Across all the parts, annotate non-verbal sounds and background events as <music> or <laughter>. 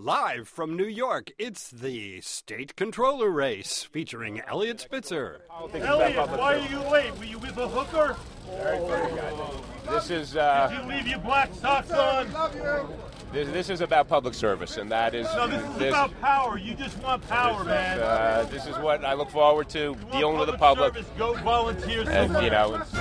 Live from New York, it's the state controller race featuring Eliot Spitzer. Eliot, why are you late? Were you with a hooker? This is Did uh, you leave your black socks on? this, this is about public service, and that is No, this is about power. You just want power, man. uh, this is what I look forward to You want dealing with the public, Service, go volunteer and you know, it's,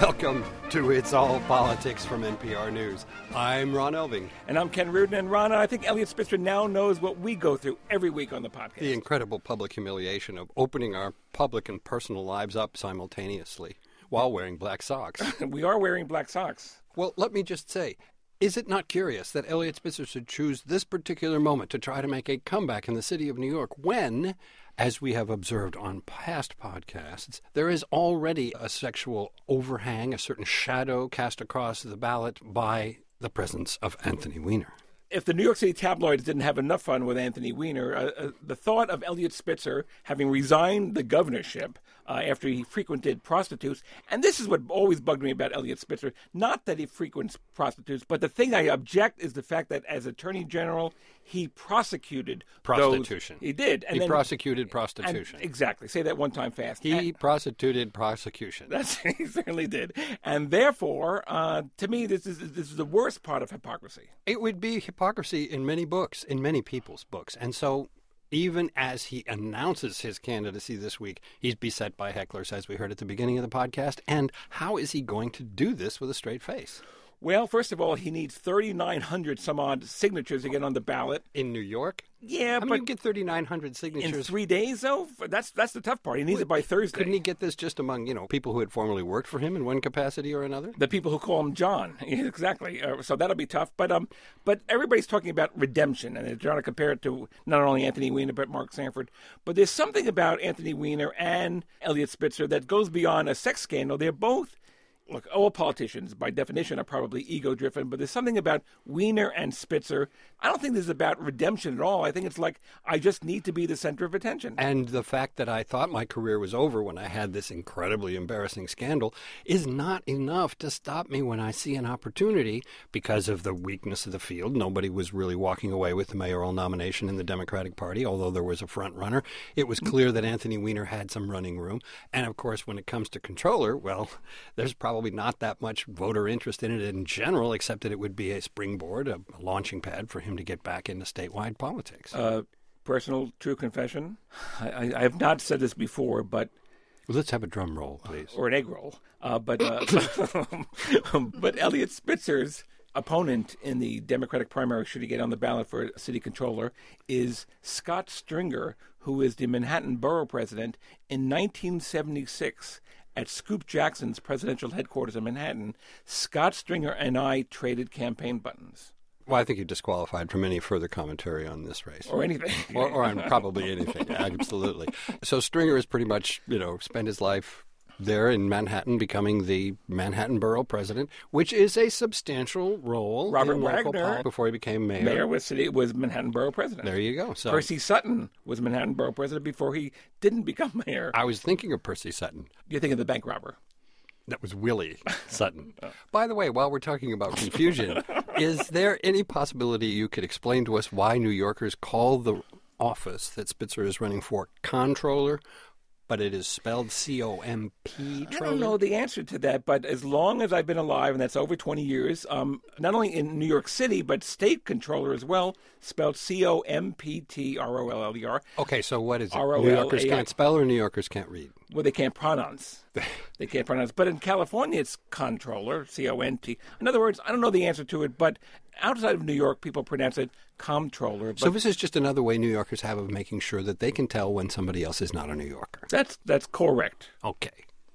Welcome to It's All Politics from NPR News. I'm Ron Elving. And I'm Ken Rudin. And Ron, I think Eliot Spitzer now knows what we go through every week on the podcast. The incredible public humiliation of opening our public and personal lives up simultaneously while wearing black socks. <laughs> we are wearing black socks. well, let me just say, is it not curious that Eliot Spitzer should choose this particular moment to try to make a comeback in the city of New York when, as we have observed on past podcasts, there is already a sexual overhang, a certain shadow cast across the ballot by the presence of Anthony Weiner? If the New York City tabloids didn't have enough fun with Anthony Weiner, uh, uh, the thought of Eliot Spitzer having resigned the governorship uh, after he frequented prostitutes, and this is what always bugged me about Eliot Spitzer, not that he frequents prostitutes, but the thing I object is the fact that as Attorney General, he prosecuted those- Prostitution. he did. And he then- prosecuted prostitution. exactly. Say that one time fast. he And- prostituted prosecution. That's <laughs> he certainly did, and therefore, uh, to me, this is this is the worst part of hypocrisy. It would be hypocrisy in many books, in many people's books. And so, even as he announces his candidacy this week, he's beset by hecklers, as we heard at the beginning of the podcast. And how is he going to do this with a straight face? Well, first of all, he needs thirty nine hundred some odd signatures to get on the ballot. In New York? Yeah, How but many you get 3,900 signatures in three days, though, that's that's the tough part. He needs it by Thursday. Couldn't he get this just among, you know, people who had formerly worked for him in one capacity or another? the people who call him John, <laughs> exactly. Uh, so that'll be tough. But um, but everybody's talking about redemption, and they're trying to compare it to not only Anthony Weiner but Mark Sanford. But there's something about Anthony Weiner and Eliot Spitzer that goes beyond a sex scandal. They're both. Look, all politicians, by definition, are probably ego-driven, but there's something about Weiner and Spitzer. I don't think this is about redemption at all. I think it's like I just need to be the center of attention. And the fact that I thought my career was over when I had this incredibly embarrassing scandal is not enough to stop me when I see an opportunity because of the weakness of the field. Nobody was really walking away with the mayoral nomination in the Democratic Party, although there was a front runner. It was clear that Anthony Weiner had some running room. And of course, when it comes to controller, well, <laughs> there's probably not that much voter interest in it in general, except that it would be a springboard, a, a launching pad for him to get back into statewide politics. Uh, personal true confession. I, I, I have not said this before, but Let's have a drum roll, please. or an egg roll. Uh, but uh, <laughs> but Eliot Spitzer's opponent in the Democratic primary, should he get on the ballot for city controller, is Scott Stringer, who is the Manhattan Borough president in 1976. At Scoop Jackson's presidential headquarters in Manhattan, Scott Stringer and I traded campaign buttons Well, I think you're disqualified from any further commentary on this race. or anything. or, or on probably anything. <laughs> Absolutely. So Stringer has pretty much, you know, spent his life there in Manhattan, becoming the Manhattan Borough president, which is a substantial role. Robert in Wagner, before he became mayor. Mayor was city was Manhattan Borough president. There you go. So Percy Sutton was Manhattan Borough president before he didn't become <laughs> mayor. I was thinking of Percy Sutton. You're thinking of the bank robber. That was Willie <laughs> Sutton. By the way, while we're talking about confusion, <laughs> is there any possibility you could explain to us why New Yorkers call the office that Spitzer is running for controller, but it is spelled C O M P? I don't know the answer to that, but as long as I've been alive, and that's over 20 years, um, not only in New York City, but state controller as well, spelled C O M P T R O L L E R. Okay, so what is it? R O New L A I. Yorkers can't spell or New Yorkers can't read? Well, they can't pronounce. <laughs> they can't pronounce. But in California, it's controller, C O N T. In other words, I don't know the answer to it, but outside of New York, people pronounce it comptroller. So this is just another way New Yorkers have of making sure that they can tell when somebody else is not a New Yorker. that's that's correct. Okay.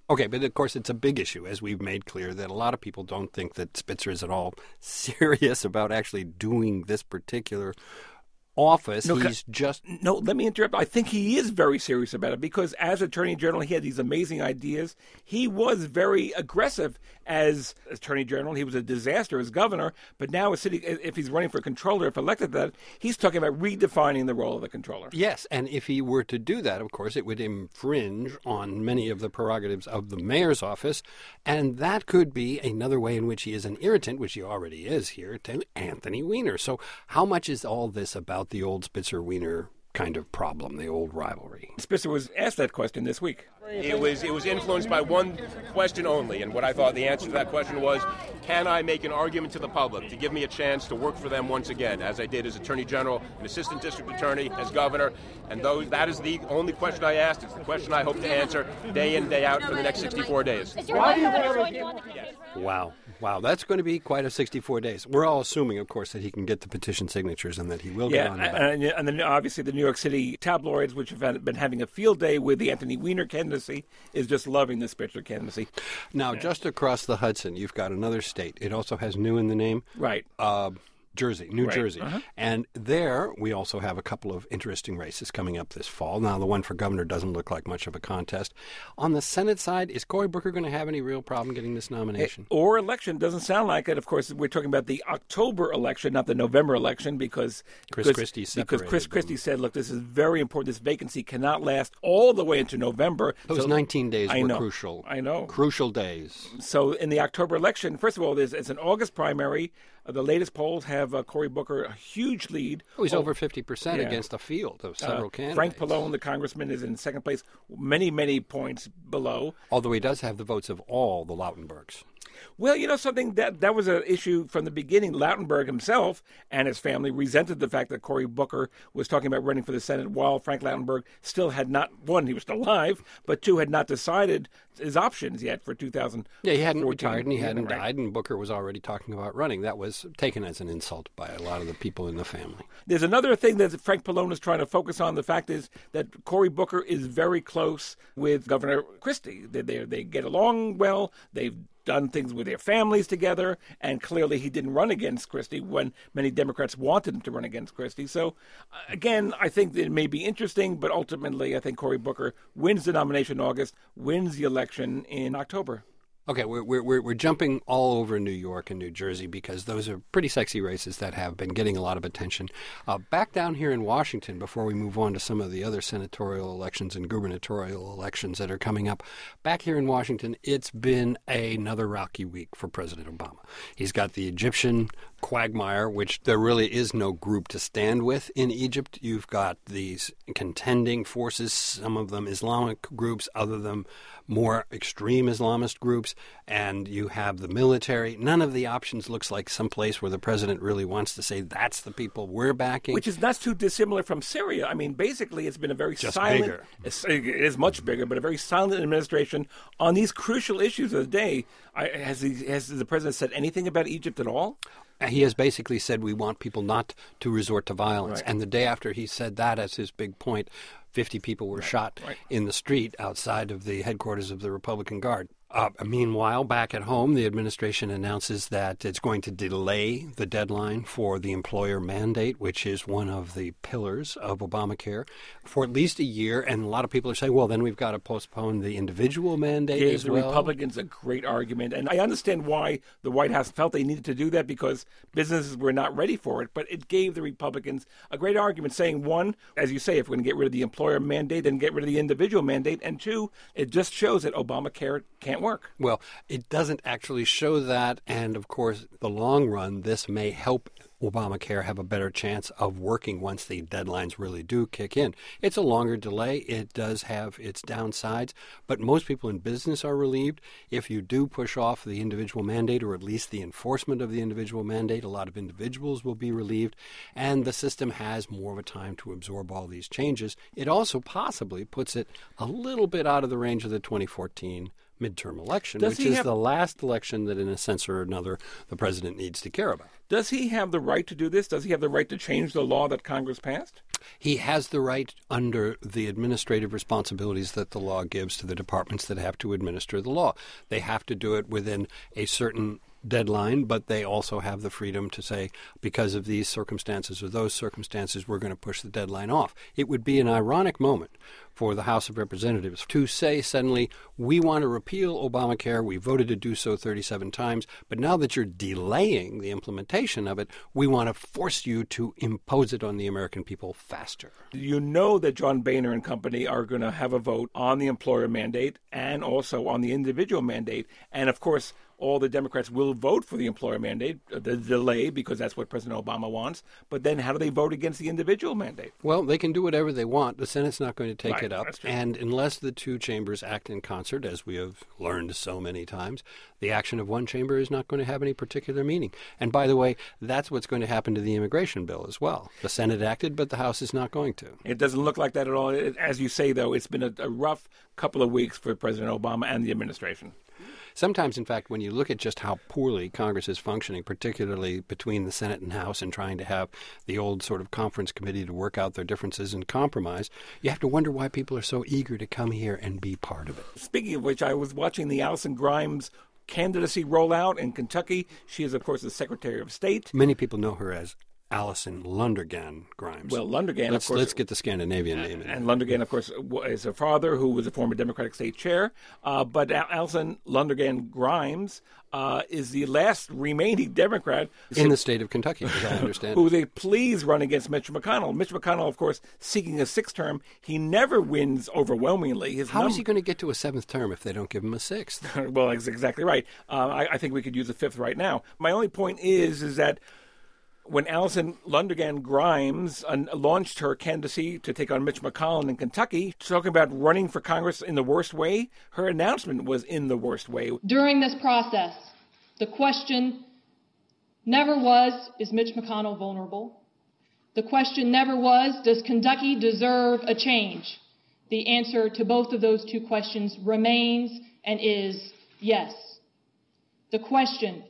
Okay, but of course it's a big issue, as we've made clear, that a lot of people don't think that Spitzer is at all <laughs> serious about actually doing this particular office. No, He's just No, let me interrupt. I think he is very serious about it because as Attorney General, he had these amazing ideas. He was very aggressive as Attorney General. He was a disaster as governor, but now as city, if he's running for controller, if elected that, he's talking about redefining the role of the controller. Yes, and if he were to do that, of course, it would infringe on many of the prerogatives of the mayor's office, and that could be another way in which he is an irritant, which he already is here, to Anthony Weiner. So, how much is all this about the old Spitzer Weiner kind of problem, the old rivalry? Spitzer was asked that question this week. It was it was influenced by one question only, and what I thought the answer to that question was, can I make an argument to the public to give me a chance to work for them once again, as I did as Attorney General, an Assistant District Attorney, as Governor, and those that is the only question I asked. It's the question I hope to answer day in day out for the next 64 days. Is your governor going to on the campaign trail? Wow. Wow, that's going to be quite a 64 days. We're all assuming, of course, that he can get the petition signatures and that he will get on the ballot. and, and then obviously the New York City tabloids, which have been having a field day with the Anthony Weiner candidacy, is just loving the Spitzer candidacy. Now, just across the Hudson, you've got another state. It also has new in the name. Right. Uh, Jersey, New Right. Jersey. Uh-huh. And there we also have a couple of interesting races coming up this fall. Now, the one for governor doesn't look like much of a contest. On the Senate side, is Cory Booker going to have any real problem getting this nomination? Or election doesn't sound like it. Of course, we're talking about the October election, not the November election, because Chris because, Christie because Chris Christie said, "Look, this is very important. This vacancy cannot last all the way into November." Those So- 19 days I were know. crucial. I know. Crucial days. So in the October election, first of all, there's it's an August primary. Uh, the latest polls have uh, Cory Booker a huge lead. Oh, he's Oh, over 50% yeah. against a field of uh, several candidates. Frank Pallone, the congressman, is in second place, many, many points below. Although he does have the votes of all the Lautenbergs. Well, you know something that that was an issue from the beginning. Lautenberg himself and his family resented the fact that Cory Booker was talking about running for the Senate while Frank Lautenberg still had not one, he was still alive, but two had not decided his options yet for 2000. Yeah, he hadn't retired and he hadn't right. died, and Booker was already talking about running. That was taken as an insult by a lot of the people in the family. There's another thing that Frank Pallone is trying to focus on. The fact is that Cory Booker is very close with Governor Christie. They they, they get along well. They've done things with their families together, and clearly he didn't run against Christie when many Democrats wanted him to run against Christie. So, uh, again, I think it may be interesting, but ultimately, I think Cory Booker wins the nomination in August, wins the election in October. Okay, we're, we're, we're, we're jumping all over New York and New Jersey because those are pretty sexy races that have been getting a lot of attention. Uh, back down here in Washington, before we move on to some of the other senatorial elections and gubernatorial elections that are coming up, back here in Washington, it's been another rocky week for President Obama. He's got the Egyptian quagmire, which there really is no group to stand with in Egypt. You've got these contending forces, some of them Islamic groups, other them more extreme Islamist groups, and you have the military. None of the options looks like some place where the president really wants to say that's the people we're backing. Which is not too dissimilar from Syria. I mean, basically, it's been a very Just silent. bigger. It's, much bigger, but a very silent administration on these crucial issues of the day. I, has, he, has the president said anything about Egypt at all? Uh, he has basically said we want people not to resort to violence. Right. And the day after he said that as his big point, 50 people were shot right. in the street outside of the headquarters of the Republican Guard. Uh, meanwhile, back at home, the administration announces that it's going to delay the deadline for the employer mandate, which is one of the pillars of Obamacare, for at least a year. And a lot of people are saying, well, then we've got to postpone the individual mandate Gave as the well. Republicans a great argument, and I understand why the White House felt they needed to do that because businesses were not ready for it. But it gave the Republicans a great argument, saying one, as you say, if we're going to get rid of the employer mandate, then get rid of the individual mandate, and two, it just shows that Obamacare can't work. Well, it doesn't actually show that. And of course, the long run, this may help Obamacare have a better chance of working once the deadlines really do kick in. It's a longer delay. It does have its downsides, but most people in business are relieved. If you do push off the individual mandate or at least the enforcement of the individual mandate, a lot of individuals will be relieved, and the system has more of a time to absorb all these changes. It also possibly puts it a little bit out of the range of the 2014 midterm election, Does which is have- the last election that, in a sense or another, the president needs to care about. Does he have the right to do this? Does he have the right to change the law that Congress passed? He has the right under the administrative responsibilities that the law gives to the departments that have to administer the law. They have to do it within a certain deadline, but they also have the freedom to say, because of these circumstances or those circumstances, we're going to push the deadline off. It would be an ironic moment for the House of Representatives to say suddenly, we want to repeal Obamacare. We voted to do so 37 times, but now that you're delaying the implementation of it, we want to force you to impose it on the American people faster. You know that John Boehner and company are going to have a vote on the employer mandate and also on the individual mandate. And of course, all the Democrats will vote for the employer mandate, uh, the delay, because that's what President Obama wants. But then how do they vote against the individual mandate? Well, they can do whatever they want. The Senate's not going to take Right, it up. And unless the two chambers act in concert, as we have learned so many times, the action of one chamber is not going to have any particular meaning. And by the way, that's what's going to happen to the immigration bill as well. The Senate acted, but the House is not going to. It doesn't look like that at all. As you say, though, it's been a, a rough couple of weeks for President Obama and the administration. Sometimes, in fact, when you look at just how poorly Congress is functioning, particularly between the Senate and House and trying to have the old sort of conference committee to work out their differences and compromise, you have to wonder why people are so eager to come here and be part of it. Speaking of which, I was watching the Alison Grimes candidacy rollout in Kentucky. She is, of course, the Secretary of State. Many people know her as Alison Lundergan Grimes. Well, Lundergan, let's, of course, let's get the Scandinavian name in. and Lundergan, of course, is her father, who was a former Democratic state chair. Uh, but Al- Alison Lundergan Grimes uh, is the last remaining Democrat in the state of Kentucky, as I <laughs> understand. who they please run against Mitch McConnell. Mitch McConnell, of course, seeking a sixth term. He never wins overwhelmingly. His How is num- he going to get to a seventh term if they don't give him a sixth? <laughs> well, that's exactly right. Uh, I, I think we could use a fifth right now. My only point is, is that when Alison Lundergan Grimes uh, launched her candidacy to take on Mitch McConnell in Kentucky, talking about running for Congress in the worst way, her announcement was in the worst way. During this process, the question never was, is Mitch McConnell vulnerable? The question never was, does Kentucky deserve a change? The answer to both of those two questions remains and is yes. The question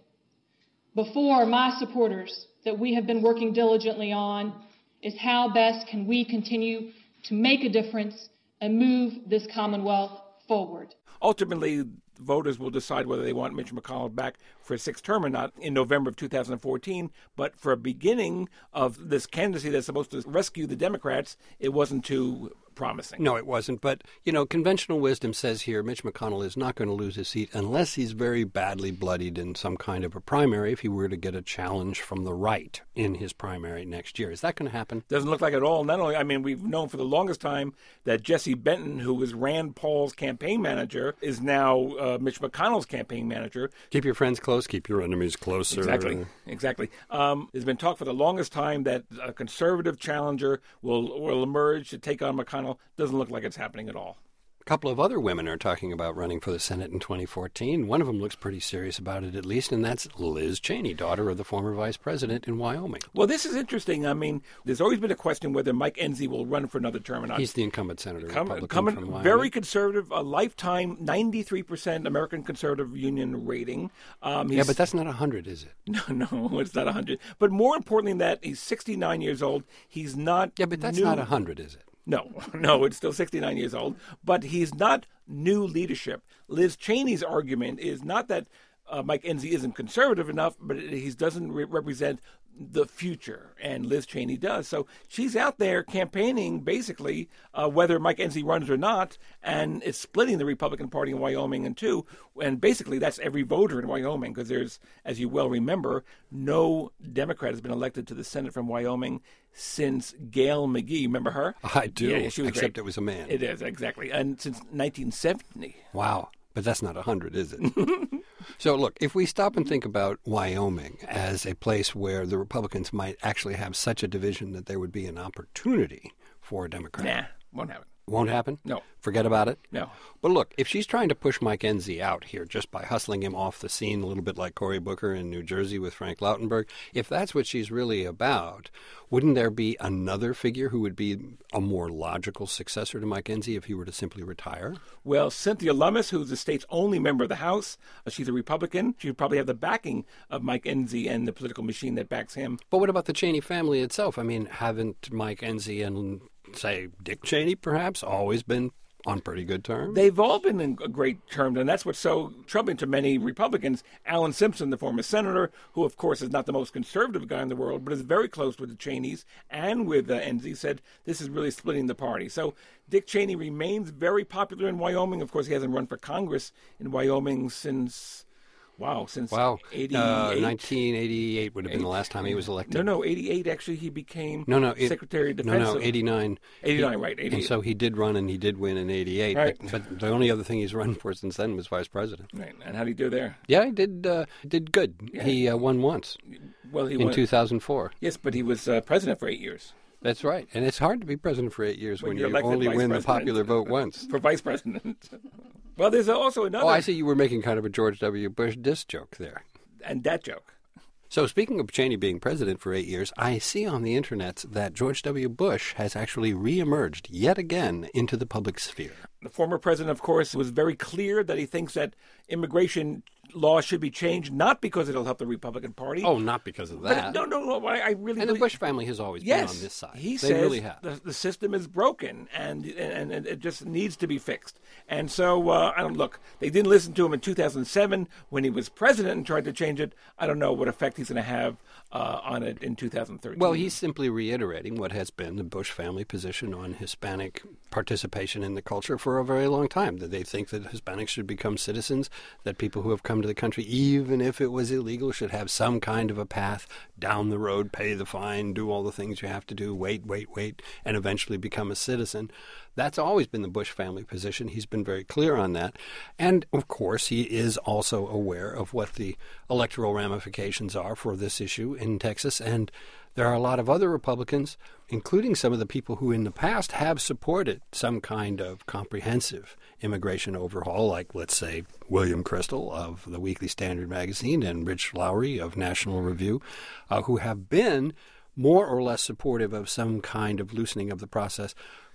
before my supporters that we have been working diligently on is how best can we continue to make a difference and move this Commonwealth forward. Ultimately, voters will decide whether they want Mitch McConnell back for a sixth term or not in November of 2014. But for a beginning of this candidacy that's supposed to rescue the Democrats, it wasn't too promising. No, it wasn't. But, you know, conventional wisdom says here Mitch McConnell is not going to lose his seat unless he's very badly bloodied in some kind of a primary if he were to get a challenge from the right in his primary next year. Is that going to happen? Doesn't look like it at all. Not only, I mean, we've known for the longest time that Jesse Benton, who was Rand Paul's campaign manager, is now uh, Mitch McConnell's campaign manager. Keep your friends close, keep your enemies closer. Exactly, exactly. Um, there's been talk for the longest time that a conservative challenger will will emerge to take on McConnell. Doesn't look like it's happening at all. A couple of other women are talking about running for the Senate in 2014. One of them looks pretty serious about it, at least, and that's Liz Cheney, daughter of the former vice president in Wyoming. Well, this is interesting. I mean, there's always been a question whether Mike Enzi will run for another term or not. He's the incumbent senator, Com- Republican coming from Wyoming. very conservative, a lifetime 93% American Conservative Union rating. Um, yeah, but that's not 100, is it? <laughs> No, no, it's not 100. But more importantly than that, he's 69 years old. He's not. Yeah, but that's new- not 100, is it? No, <laughs> no, it's still 69 years old. But he's not new leadership. Liz Cheney's argument is not that uh, Mike Enzi isn't conservative enough, but he doesn't re- represent the future, and Liz Cheney does. So she's out there campaigning, basically, uh, whether Mike Enzi runs or not, and it's splitting the Republican Party in Wyoming in two. And basically, that's every voter in Wyoming, because there's, as you well remember, no Democrat has been elected to the Senate from Wyoming since Gale McGee. Remember her? I do, Yeah, she was except great. it was a man. It is exactly, and since 1970. Wow. But that's not 100, is it? <laughs> so, look, if we stop and think about Wyoming as a place where the Republicans might actually have such a division that there would be an opportunity for a Democrat, Nah, won't happen. Won't happen? No. Forget about it? No. But look, if she's trying to push Mike Enzi out here just by hustling him off the scene a little bit like Cory Booker in New Jersey with Frank Lautenberg, if that's what she's really about, wouldn't there be another figure who would be a more logical successor to Mike Enzi if he were to simply retire? Well, Cynthia Lummis, who's the state's only member of the House, uh, she's a Republican. She would probably have the backing of Mike Enzi and the political machine that backs him. But what about the Cheney family itself? I mean, haven't Mike Enzi and, say, Dick Cheney perhaps always been on pretty good terms. They've all been in great terms, and that's what's so troubling to many Republicans. Alan Simpson, the former senator, who of course is not the most conservative guy in the world, but is very close with the Cheneys and with uh, Enzi, said this is really splitting the party. So Dick Cheney remains very popular in Wyoming. Of course, he hasn't run for Congress in Wyoming since. Wow, since Wow. 88. Uh, 1988 would have been the last time he was elected. no, no, 88 actually he became No, no, it- Secretary of No, Defense. no, of- 89. 89, He- right, 88. And so he did run and he did win in 88. Right. But, but the only other thing he's run <laughs> for since then was vice president. Right, and how do you do there? Yeah, he did uh, did good. He uh, won once Well, he in won. 2004. Yes, but he was uh, president for eight years. That's right. And it's hard to be president for eight years When when, you only win the popular vote once. <laughs> for vice president. <laughs> well, there's also another Oh, I see you were making kind of a George W. Bush diss joke there. and that joke. So, speaking of Cheney being president for eight years, I see on the internet that George W. Bush has actually reemerged yet again into the public sphere. The former president, of course, was very clear that he thinks that immigration law should be changed, not because it'll help the Republican Party. Oh, not because of but that. no, no, no. I, I really And the Bush family has always Yes, been on this side. he they says really have. The, the system is broken and, and and it just needs to be fixed. And so, uh, I don't look. They didn't listen to him in 2007 when he was president and tried to change it. I don't know what effect he's going to have uh, on it in 2013. Well, he's simply reiterating what has been the Bush family position on Hispanic participation in the culture for a very long time. That they think that Hispanics should become citizens, that people who have come the country, even if it was illegal, should have some kind of a path down the road, pay the fine, do all the things you have to do, wait, wait, wait, and eventually become a citizen. That's always been the Bush family position. He's been very clear on that. And of course, he is also aware of what the electoral ramifications are for this issue in Texas. And there are a lot of other Republicans, including some of the people who in the past have supported some kind of comprehensive immigration overhaul, like, let's say, William Kristol of the Weekly Standard magazine and Rich Lowry of National Review, uh, who have been more or less supportive of some kind of loosening of the process,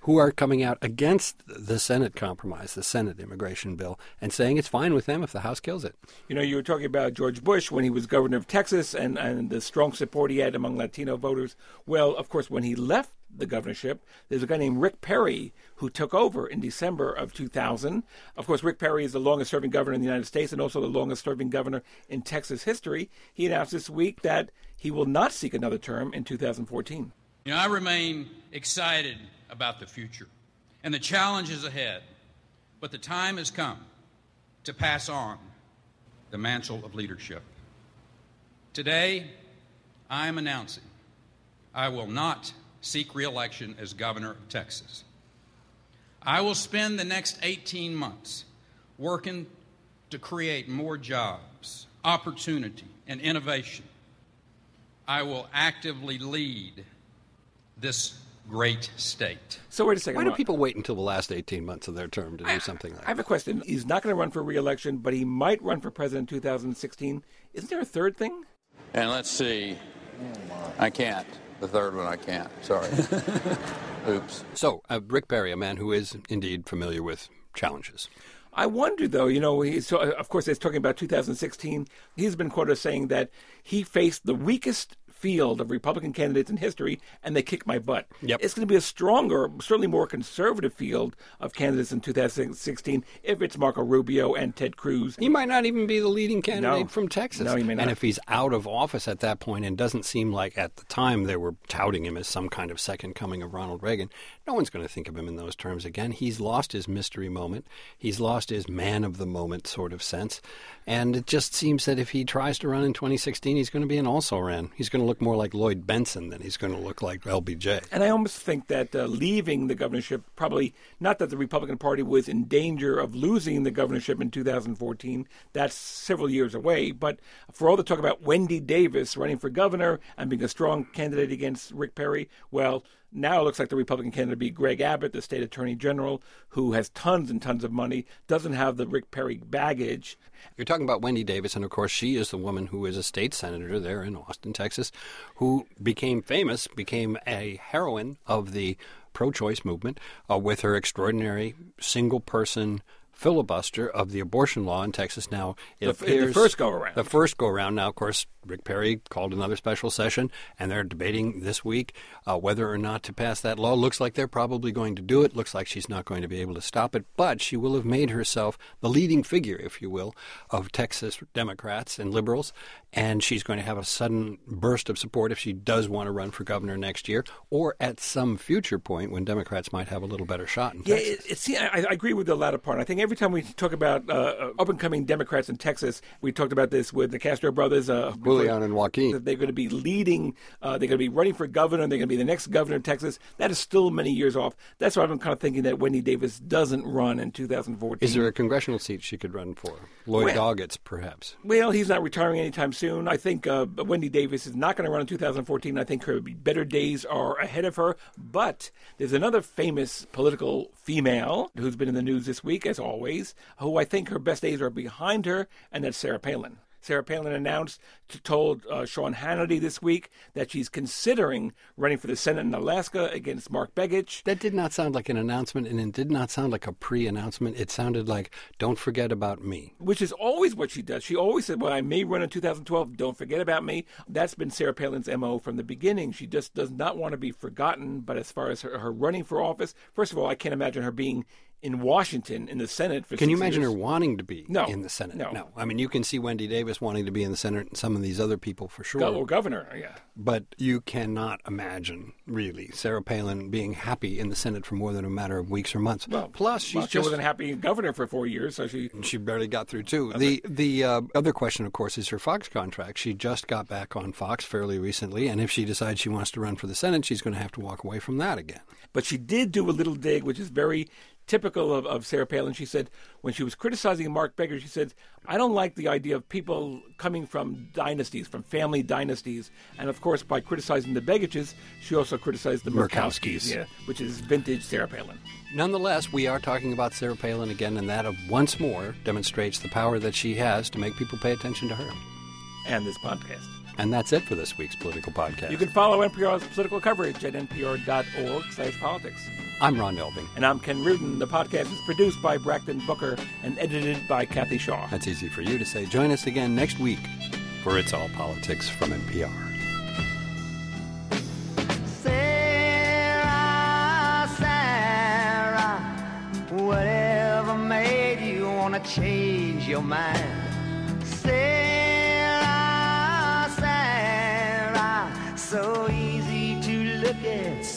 who are coming out against the Senate compromise, the Senate immigration bill, and saying it's fine with them if the House kills it. You know, you were talking about George Bush when he was governor of Texas and, and the strong support he had among Latino voters. Well, of course, when he left the governorship, there's a guy named Rick Perry who took over in December of 2000. Of course, Rick Perry is the longest serving governor in the United States and also the longest serving governor in Texas history. He announced this week that he will not seek another term in 2014. You know, I remain excited about the future and the challenges ahead, but the time has come to pass on the mantle of leadership. Today, I am announcing I will not seek reelection as governor of Texas. I will spend the next 18 months working to create more jobs, opportunity, and innovation. I will actively lead this great state. So wait a second. Why do people wait until the last 18 months of their term to do something like that? I have a question. He's not going to run for reelection, but he might run for president in 2016. Isn't there a third thing? And let's see. I can't. The third one I can't. Sorry. <laughs> Oops. So, uh, Rick Perry, a man who is indeed familiar with challenges. I wonder, though, you know, he's, so, uh, of course, he's talking about 2016. He's been quoted as saying that he faced the weakest field of Republican candidates in history, and they kicked my butt. Yep. It's going to be a stronger, certainly more conservative field of candidates in 2016 if it's Marco Rubio and Ted Cruz. He might not even be the leading candidate No. from Texas. No, he may not. And if he's out of office at that point and doesn't seem like at the time they were touting him as some kind of second coming of Ronald Reagan, no one's going to think of him in those terms again. He's lost his mystery moment. He's lost his man of the moment sort of sense. And it just seems that if he tries to run in 2016, he's going to be an also ran. He's going to look more like Lloyd Bentsen than he's going to look like LBJ. And I almost think that uh, leaving the governorship, probably not that the Republican Party was in danger of losing the governorship in 2014, that's several years away, but for all the talk about Wendy Davis running for governor and being a strong candidate against Rick Perry, well, now it looks like the Republican candidate would be Greg Abbott, the state attorney general, who has tons and tons of money, doesn't have the Rick Perry baggage. You're talking about Wendy Davis, and of course, she is the woman who is a state senator there in Austin, Texas, who became famous, became a heroine of the pro choice movement uh, with her extraordinary single person filibuster of the abortion law in Texas. Now, it The f- the first go-around. The first go around. Now, of course, Rick Perry called another special session, and they're debating this week uh, whether or not to pass that law. Looks like they're probably going to do it. Looks like she's not going to be able to stop it, but she will have made herself the leading figure, if you will, of Texas Democrats and liberals, and she's going to have a sudden burst of support if she does want to run for governor next year, or at some future point when Democrats might have a little better shot in Yeah, Texas. it, it's, yeah, I, I agree with the latter part. I think every time we talk about uh, up and coming Democrats in Texas, we talked about this with the Castro brothers. Uh, Julian and Joaquin. that they're going to be leading, uh, they're going to be running for governor, they're going to be the next governor of Texas. That is still many years off. That's why I'm kind of thinking that Wendy Davis doesn't run in 2014. Is there a congressional seat she could run for? Lloyd Well- Doggett, perhaps. Well, he's not retiring anytime soon. I think uh, Wendy Davis is not going to run in 2014. I think her better days are ahead of her. But there's another famous political female who's been in the news this week, as always, who I think her best days are behind her, and that's Sarah Palin. Sarah Palin announced, told uh, Sean Hannity this week that she's considering running for the Senate in Alaska against Mark Begich. That did not sound like an announcement, and it did not sound like a pre-announcement. It sounded like, "Don't forget about me." which is always what she does. She always said, "Well, I may run in 2012. Don't forget about me." That's been Sarah Palin's mo from the beginning. She just does not want to be forgotten. But as far as her, her running for office, first of all, I can't imagine her being in Washington in the Senate for. Can you imagine years. her wanting to be No. in the Senate? No. no, I mean, you can see Wendy Davis wanting to be in the Senate and some of these other people for sure. Go- or governor? Yeah. But you cannot imagine, really, Sarah Palin being happy in the Senate for more than a matter of weeks or months. Well, Plus, she's well, she just wasn't happy governor for four years, so she. she barely got through too. The the uh, other question, of course, is her Fox contract. She just got back on Fox fairly recently, and if she decides she wants to run for the Senate, she's going to have to walk away from that again. But she did do a little dig, which is very typical of, of Sarah Palin. She said when she was criticizing Mark Begich, she said, I don't like the idea of people coming from dynasties, from family dynasties. And of course, by criticizing the Begiches, she also criticized the Murkowskis, Murkowskis. yeah, which is vintage Sarah Palin. Nonetheless, we are talking about Sarah Palin again, and that once more demonstrates the power that she has to make people pay attention to her. And this podcast. And that's it for this week's political podcast. You can follow NPR's political coverage at npr.org slash politics. I'm Ron Elving. And I'm Ken Rudin. The podcast is produced by Brakkton Booker and edited by Kathy Shaw. That's easy for you to say. Join us again next week for It's All Politics from NPR. Sarah, Sarah, whatever made you wanna change your mind?